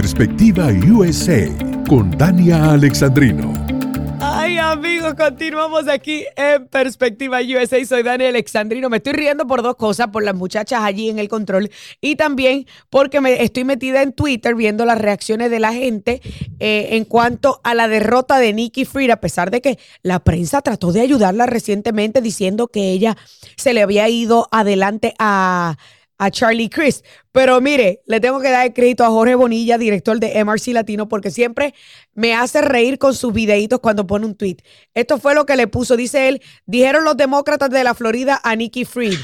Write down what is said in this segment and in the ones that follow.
Perspectiva USA con Dania Alexandrino. Ay, amigos, continuamos aquí en Perspectiva USA. Soy Dani Alexandrino. Me estoy riendo por dos cosas, por las muchachas allí en el control y también porque me estoy metida en Twitter viendo las reacciones de la gente eh, en cuanto a la derrota de Nikki Fried, a pesar de que la prensa trató de ayudarla recientemente diciendo que ella se le había ido adelante a a Charlie Chris. Pero mire, le tengo que dar el crédito a Jorge Bonilla, director de MRC Latino, porque siempre me hace reír con sus videitos cuando pone un tweet. Esto fue lo que le puso, dice él, dijeron los demócratas de la Florida a Nikki Fried.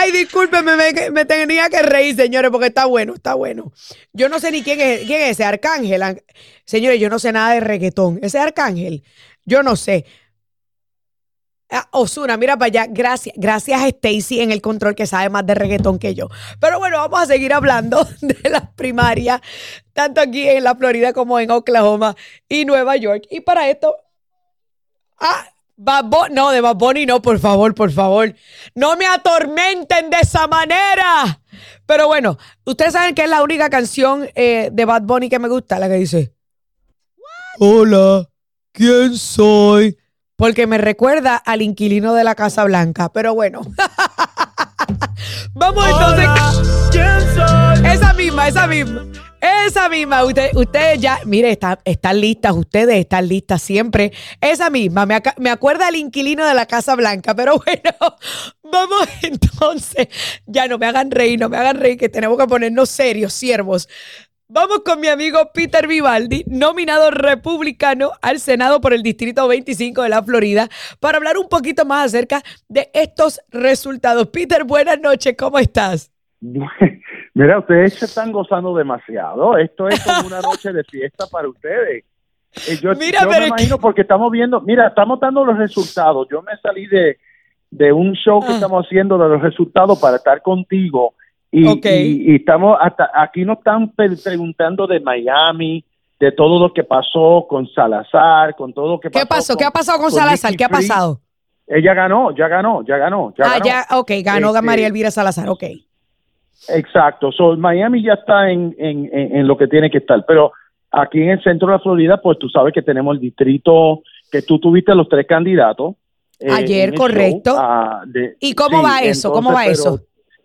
Ay, discúlpeme, me, tenía que reír, señores, porque está bueno, está bueno. Yo no sé ni quién es, quién es ese Arcángel. Señores, yo no sé nada de reggaetón. Ese Arcángel, yo no sé. Ah, Osuna, mira para allá. Gracias, gracias a Stacy en el control que sabe más de reggaetón que yo. Pero bueno, vamos a seguir hablando de las primarias, tanto aquí en la Florida como en Oklahoma y Nueva York. Y para esto, ah, no, de Bad Bunny no, por favor, por favor. No me atormenten de esa manera. Pero bueno, ustedes saben que es la única canción eh, de Bad Bunny que me gusta, la que dice, Hola, ¿quién soy? Porque me recuerda al inquilino de la Casa Blanca. Pero bueno. Vamos entonces. ¿Quién soy? Esa misma, esa misma. Esa misma, ustedes ya, mire, están listas, ustedes están listas siempre. Esa misma, me, me acuerda al inquilino de la Casa Blanca, pero bueno, vamos entonces, ya no me hagan reír, no me hagan reír, que tenemos que ponernos serios, siervos. Vamos con mi amigo Peter Vivaldi, nominado republicano al Senado por el Distrito 25 de la Florida, para hablar un poquito más acerca de estos resultados. Peter, buenas noches, ¿cómo estás? Mira, ustedes se están gozando demasiado. Esto es como una noche de fiesta para ustedes. Eh, yo, mira, me imagino porque estamos viendo, mira, estamos dando los resultados. Yo me salí de, de un show que ah. estamos haciendo de los resultados para estar contigo. Y, estamos hasta aquí nos están preguntando de Miami, de todo lo que pasó con Salazar, con todo lo que pasó. ¿Qué pasó? ¿Qué ha pasado con, Salazar? ¿Qué ha pasado? Ella ganó, ya ganó, ya ganó. Ya ah, ya, ok, ganó este, María Elvira Salazar, ok. Exacto, so, Miami ya está en, en, en, lo que tiene que estar, pero aquí en el centro de la Florida, pues tú sabes que tenemos el distrito, que tú tuviste los tres candidatos. Eh, Ayer, correcto. Ah, ¿Y cómo va eso? ¿Cómo va eso?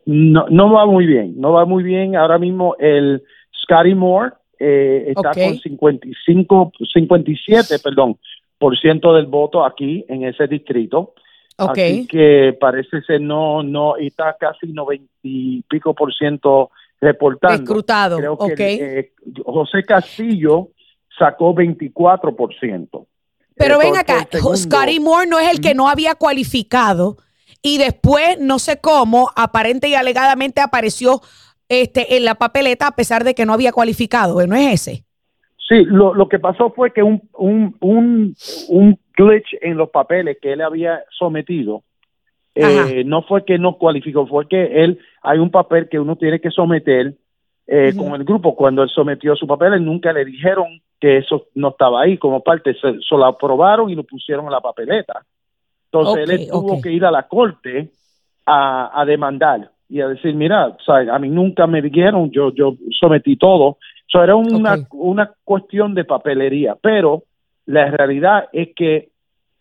No, no va muy bien, no va muy bien. Ahora mismo el Scotty Moore eh, está con 55, 57, perdón, por ciento del voto aquí en ese distrito. Así que parece ser no, no, y está casi 90 y pico por ciento reportando. Escrutado, Creo que eh, José Castillo sacó 24 por ciento. Pero ven acá, Scotty Moore no es el que no había cualificado y después, no sé cómo, aparente y alegadamente apareció este, en la papeleta a pesar de que no había cualificado, ¿no es ese? Sí, lo, lo que pasó fue que un, un, un, un glitch en los papeles que él había sometido, eh, no fue que no cualificó, fue que él, hay un papel que uno tiene que someter eh, con el grupo. Cuando él sometió su papel, nunca le dijeron que eso no estaba ahí como parte, se, lo aprobaron y lo pusieron en la papeleta. Entonces él tuvo que ir a la corte a, a demandar y a decir, mira, a mí nunca me dijeron, yo, yo sometí todo. Eso era una, una cuestión de papelería, pero la realidad es que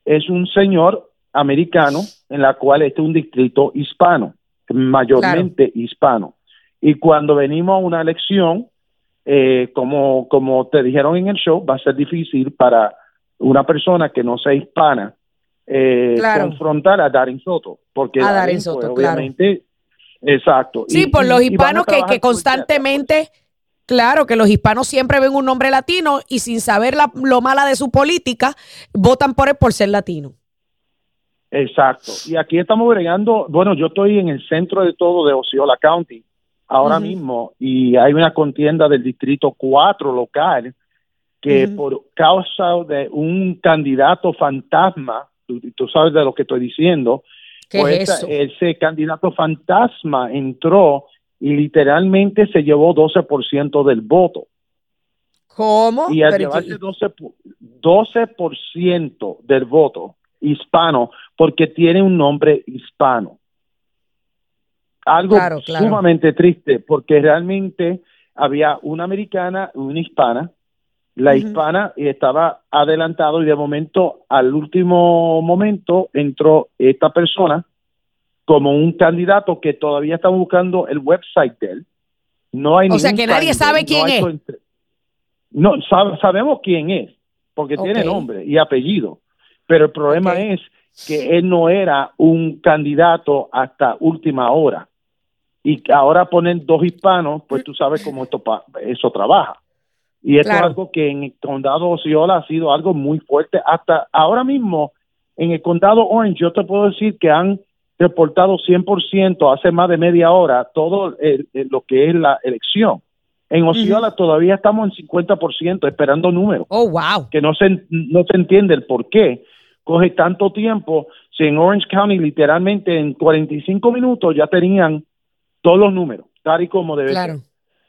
es un señor americano en la cual es un distrito hispano, mayormente hispano. Y cuando venimos a una elección, eh, como, como te dijeron en el show, va a ser difícil para una persona que no sea hispana eh, confrontar a Darin Soto, porque a Darin, pues, Soto, obviamente, exacto. Sí, por los hispanos que, que constantemente Claro, que los hispanos siempre ven un nombre latino y sin saber lo mala de su política, votan por él por ser latino. Exacto. Y aquí estamos bregando, bueno, yo estoy en el centro de todo de Osceola County ahora mismo y hay una contienda del distrito 4 local que por causa de un candidato fantasma, tú, sabes de lo que estoy diciendo, pues ese candidato fantasma entró y literalmente se llevó 12% del voto. ¿Cómo? Y al llevarse 12%, 12 del voto, hispano porque tiene un nombre hispano. Algo sumamente triste porque realmente había una americana y una hispana. La hispana estaba adelantado y de momento, al último momento, entró esta persona como un candidato que todavía está buscando el website de él. No hay o sea que nadie sabe quién es. No, sabemos quién es, porque tiene nombre y apellido. Pero el problema es que él no era un candidato hasta última hora. Y ahora ponen dos hispanos, pues tú sabes cómo esto eso trabaja. Y esto es algo que en el condado Osceola ha sido algo muy fuerte. Hasta ahora mismo, en el condado Orange, yo te puedo decir que han reportado 100% hace más de media hora todo lo que es la elección. En Osceola todavía estamos en 50% esperando números. Oh, wow. Que no se, no se entiende el por qué coge tanto tiempo si en Orange County literalmente en 45 minutos ya tenían todos los números, tal y como debe ser.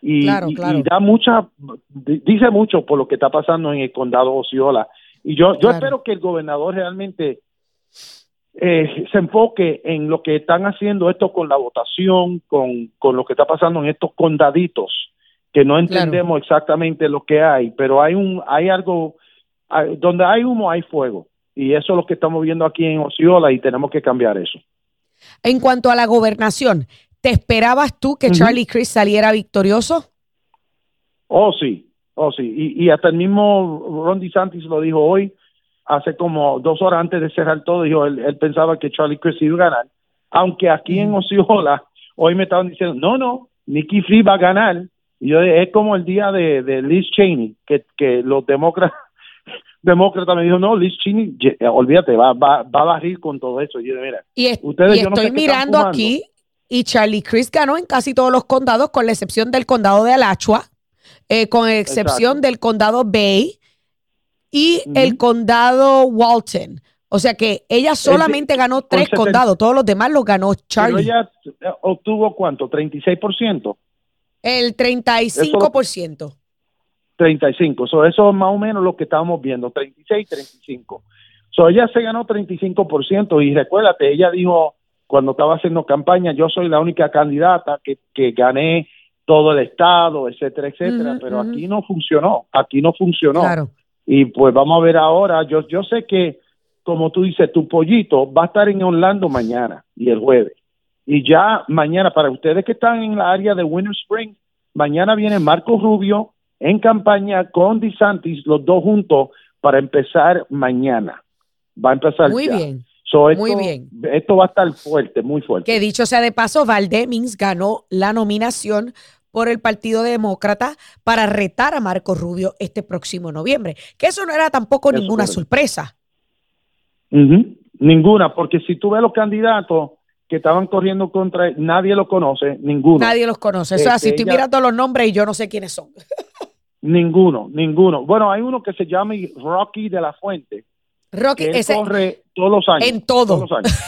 Y, y, da mucha, dice mucho por lo que está pasando en el condado Osceola. Y yo, yo espero que el gobernador realmente eh, se enfoque en lo que están haciendo esto con la votación, con, con lo que está pasando en estos condaditos, que no entendemos exactamente lo que hay, pero hay un hay algo donde hay humo hay fuego y eso es lo que estamos viendo aquí en Osceola y tenemos que cambiar eso. En cuanto a la gobernación, ¿te esperabas tú que Charlie Chris saliera victorioso? Oh sí, oh sí, y, y hasta el mismo Ron DeSantis lo dijo hoy, hace como dos horas antes de cerrar todo, dijo él, él pensaba que Charlie Chris iba a ganar, aunque aquí en Osceola hoy me estaban diciendo no no, Nikki Free va a ganar. Yo, es como el día de, Liz Cheney, que, que los demócratas demócrata me dijo, no, Liz Cheney, olvídate, va, va, va a barrir con todo eso. Y, mira, y, estoy mirando aquí y Charlie Chris ganó en casi todos los condados, con la excepción del condado de Alachua, eh, con excepción del condado Bay y el condado Walton. O sea que ella solamente ganó tres condados, todos los demás los ganó Charlie. Pero ella obtuvo cuánto, 36%. El 35%. 35. eso es más o menos lo que estábamos viendo, 36, 35. So, ella se ganó 35% y recuérdate, ella dijo cuando estaba haciendo campaña, yo soy la única candidata que, que gané todo el estado, etcétera, etcétera, pero aquí no funcionó, aquí no funcionó. Claro. Y pues vamos a ver ahora, yo, yo sé que, como tú dices, tu pollito va a estar en Orlando mañana y el jueves. Y ya mañana, para ustedes que están en la área de Winter Spring, mañana viene Marco Rubio en campaña con DeSantis, los dos juntos, para empezar mañana. Va a empezar Muy bien. muy bien. Esto va a estar fuerte, muy fuerte. Que dicho sea de paso, Valdemings ganó la nominación por el Partido Demócrata para retar a Marco Rubio este próximo noviembre. Que eso no era tampoco ninguna sorpresa. Ninguna, porque si tú ves los candidatos, que estaban corriendo contra él, nadie lo conoce, ninguno. Nadie los conoce. Eso es así, estoy mirando los nombres y yo no sé quiénes son. ninguno, ninguno. Bueno, hay uno que se llama Rocky de la Fuente. Rocky, ese, corre todos los años. En todo. Todos los años.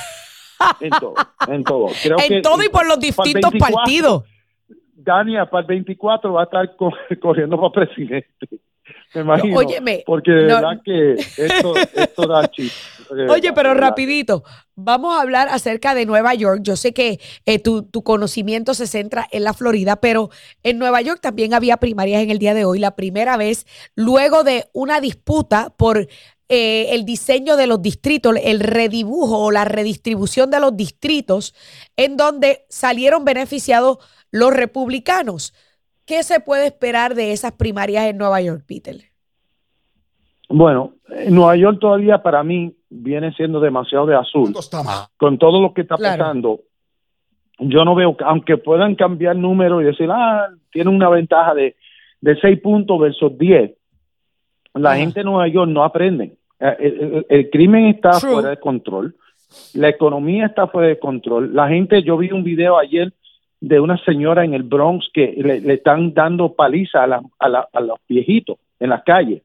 en todo, en todo. en todo y por los distintos partidos. Dania, para el 24 va a estar corriendo para presidente. Me imagino. porque de verdad que esto, esto da chiste. Oye, pero rapidito, vamos a hablar acerca de Nueva York. Yo sé que eh, tu, conocimiento se centra en la Florida, pero en Nueva York también había primarias en el día de hoy, la primera vez luego de una disputa por eh, el diseño de los distritos, el redibujo o la redistribución de los distritos, en donde salieron beneficiados los republicanos. ¿Qué se puede esperar de esas primarias en Nueva York, Peter? Bueno, Nueva York todavía para mí viene siendo demasiado de azul. Con todo lo que está pasando, yo no veo, aunque puedan cambiar números y decir, ah, tiene una ventaja de, de 6 puntos versus 10, la gente de Nueva York no aprende. Eh, el, crimen está fuera de control, la economía está fuera de control. La gente, yo vi un video ayer de una señora en el Bronx que le, están dando paliza a, a, los viejitos en las calles.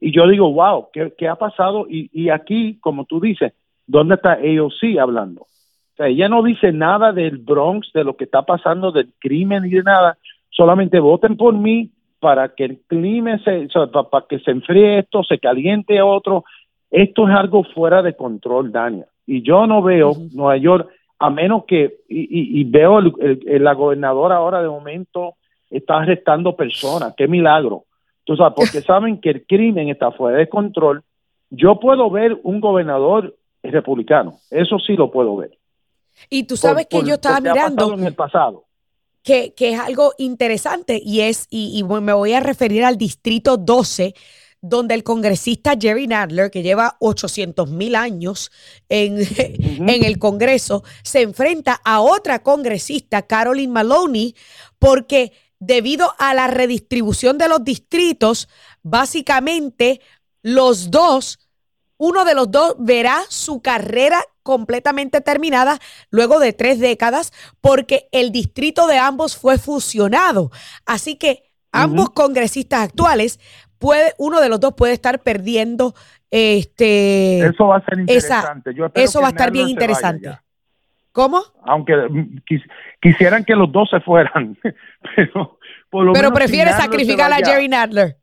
Y yo digo, wow, ¿qué, ha pasado? Y, y, aquí, como tú dices, ¿dónde está AOC hablando? O sea, ella no dice nada del Bronx, de lo que está pasando, del crimen ni de nada. Solamente voten por mí para que el crimen se, para, que se enfríe esto, se caliente otro. esto es algo fuera de control, Dania. Y yo no veo Nueva York, a menos que, y, veo la gobernadora ahora de momento está arrestando personas, qué milagro. Tú sabes, porque saben que el crimen está fuera de control. Yo puedo ver un gobernador republicano, eso sí lo puedo ver. Y tú sabes que yo estaba mirando. en el pasado. Que, que, es algo interesante y es, y, y me voy a referir al distrito 12 donde el congresista Jerry Nadler, que lleva 800 mil años en, en, el Congreso, se enfrenta a otra congresista, Carolyn Maloney, porque debido a la redistribución de los distritos, básicamente los dos, uno de los dos verá su carrera completamente terminada luego de tres décadas porque el distrito de ambos fue fusionado. Así que ambos congresistas actuales puede, uno de los dos puede estar perdiendo este eso va a ser interesante. Eso va a estar bien interesante. Cómo aunque mm, quisieran que los dos se fueran pero por lo pero prefiere sacrificar a Jerry Nadler.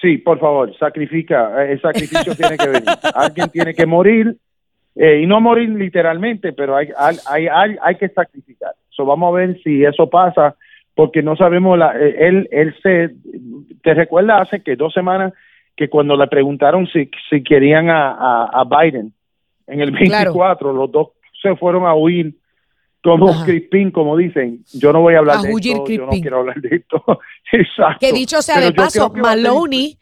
Sí por favor sacrifica el sacrificio tiene que venir. Alguien tiene que morir eh, y no morir literalmente pero hay hay hay, hay que sacrificar. So, vamos a ver si eso pasa porque no sabemos, la, eh, él, él se, te recuerda hace que dos semanas que cuando le preguntaron si, si querían a, a, Biden en el 24, los dos se fueron a huir como Crispin, como dicen. Yo no voy a hablar de esto, yo no quiero hablar de esto. Exacto. Que dicho sea de paso, Maloney,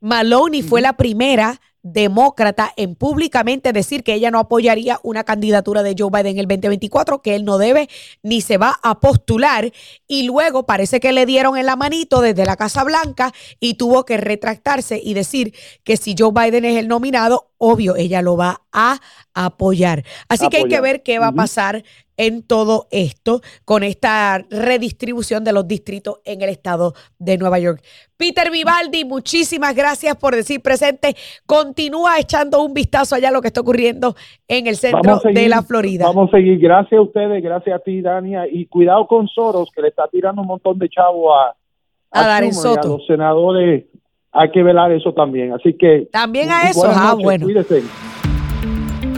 Maloney fue la primera demócrata en públicamente decir que ella no apoyaría una candidatura de Joe Biden en el 2024, que él no debe ni se va a postular. Y luego parece que le dieron en la manito desde la Casa Blanca y tuvo que retractarse y decir que si Joe Biden es el nominado, obvio, ella lo va a apoyar. Así que hay que ver qué va a pasar en todo esto con esta redistribución de los distritos en el estado de Nueva York. Peter Vivaldi, muchísimas gracias por decir presente. Continúa echando un vistazo allá a lo que está ocurriendo en el centro de la Florida. Vamos a seguir. Gracias a ustedes, gracias a ti, Dania. Y cuidado con Soros, que le está tirando un montón de chavos a, a, a Soto. los senadores. Hay que velar eso también. Así que. También a eso. Ah, bueno. Cuídense.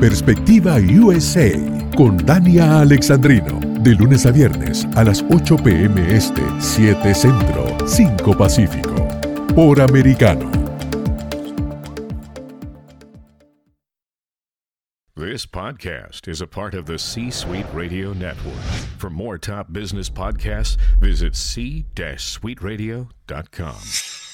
Perspectiva USA con Dania Alexandrino. De lunes a viernes a las 8 p.m. Este, 7 Centro, 5 Pacífico. Por Americano. This podcast is a part of the C Suite Radio Network. For more top business podcasts, visit c-suiteradio.com.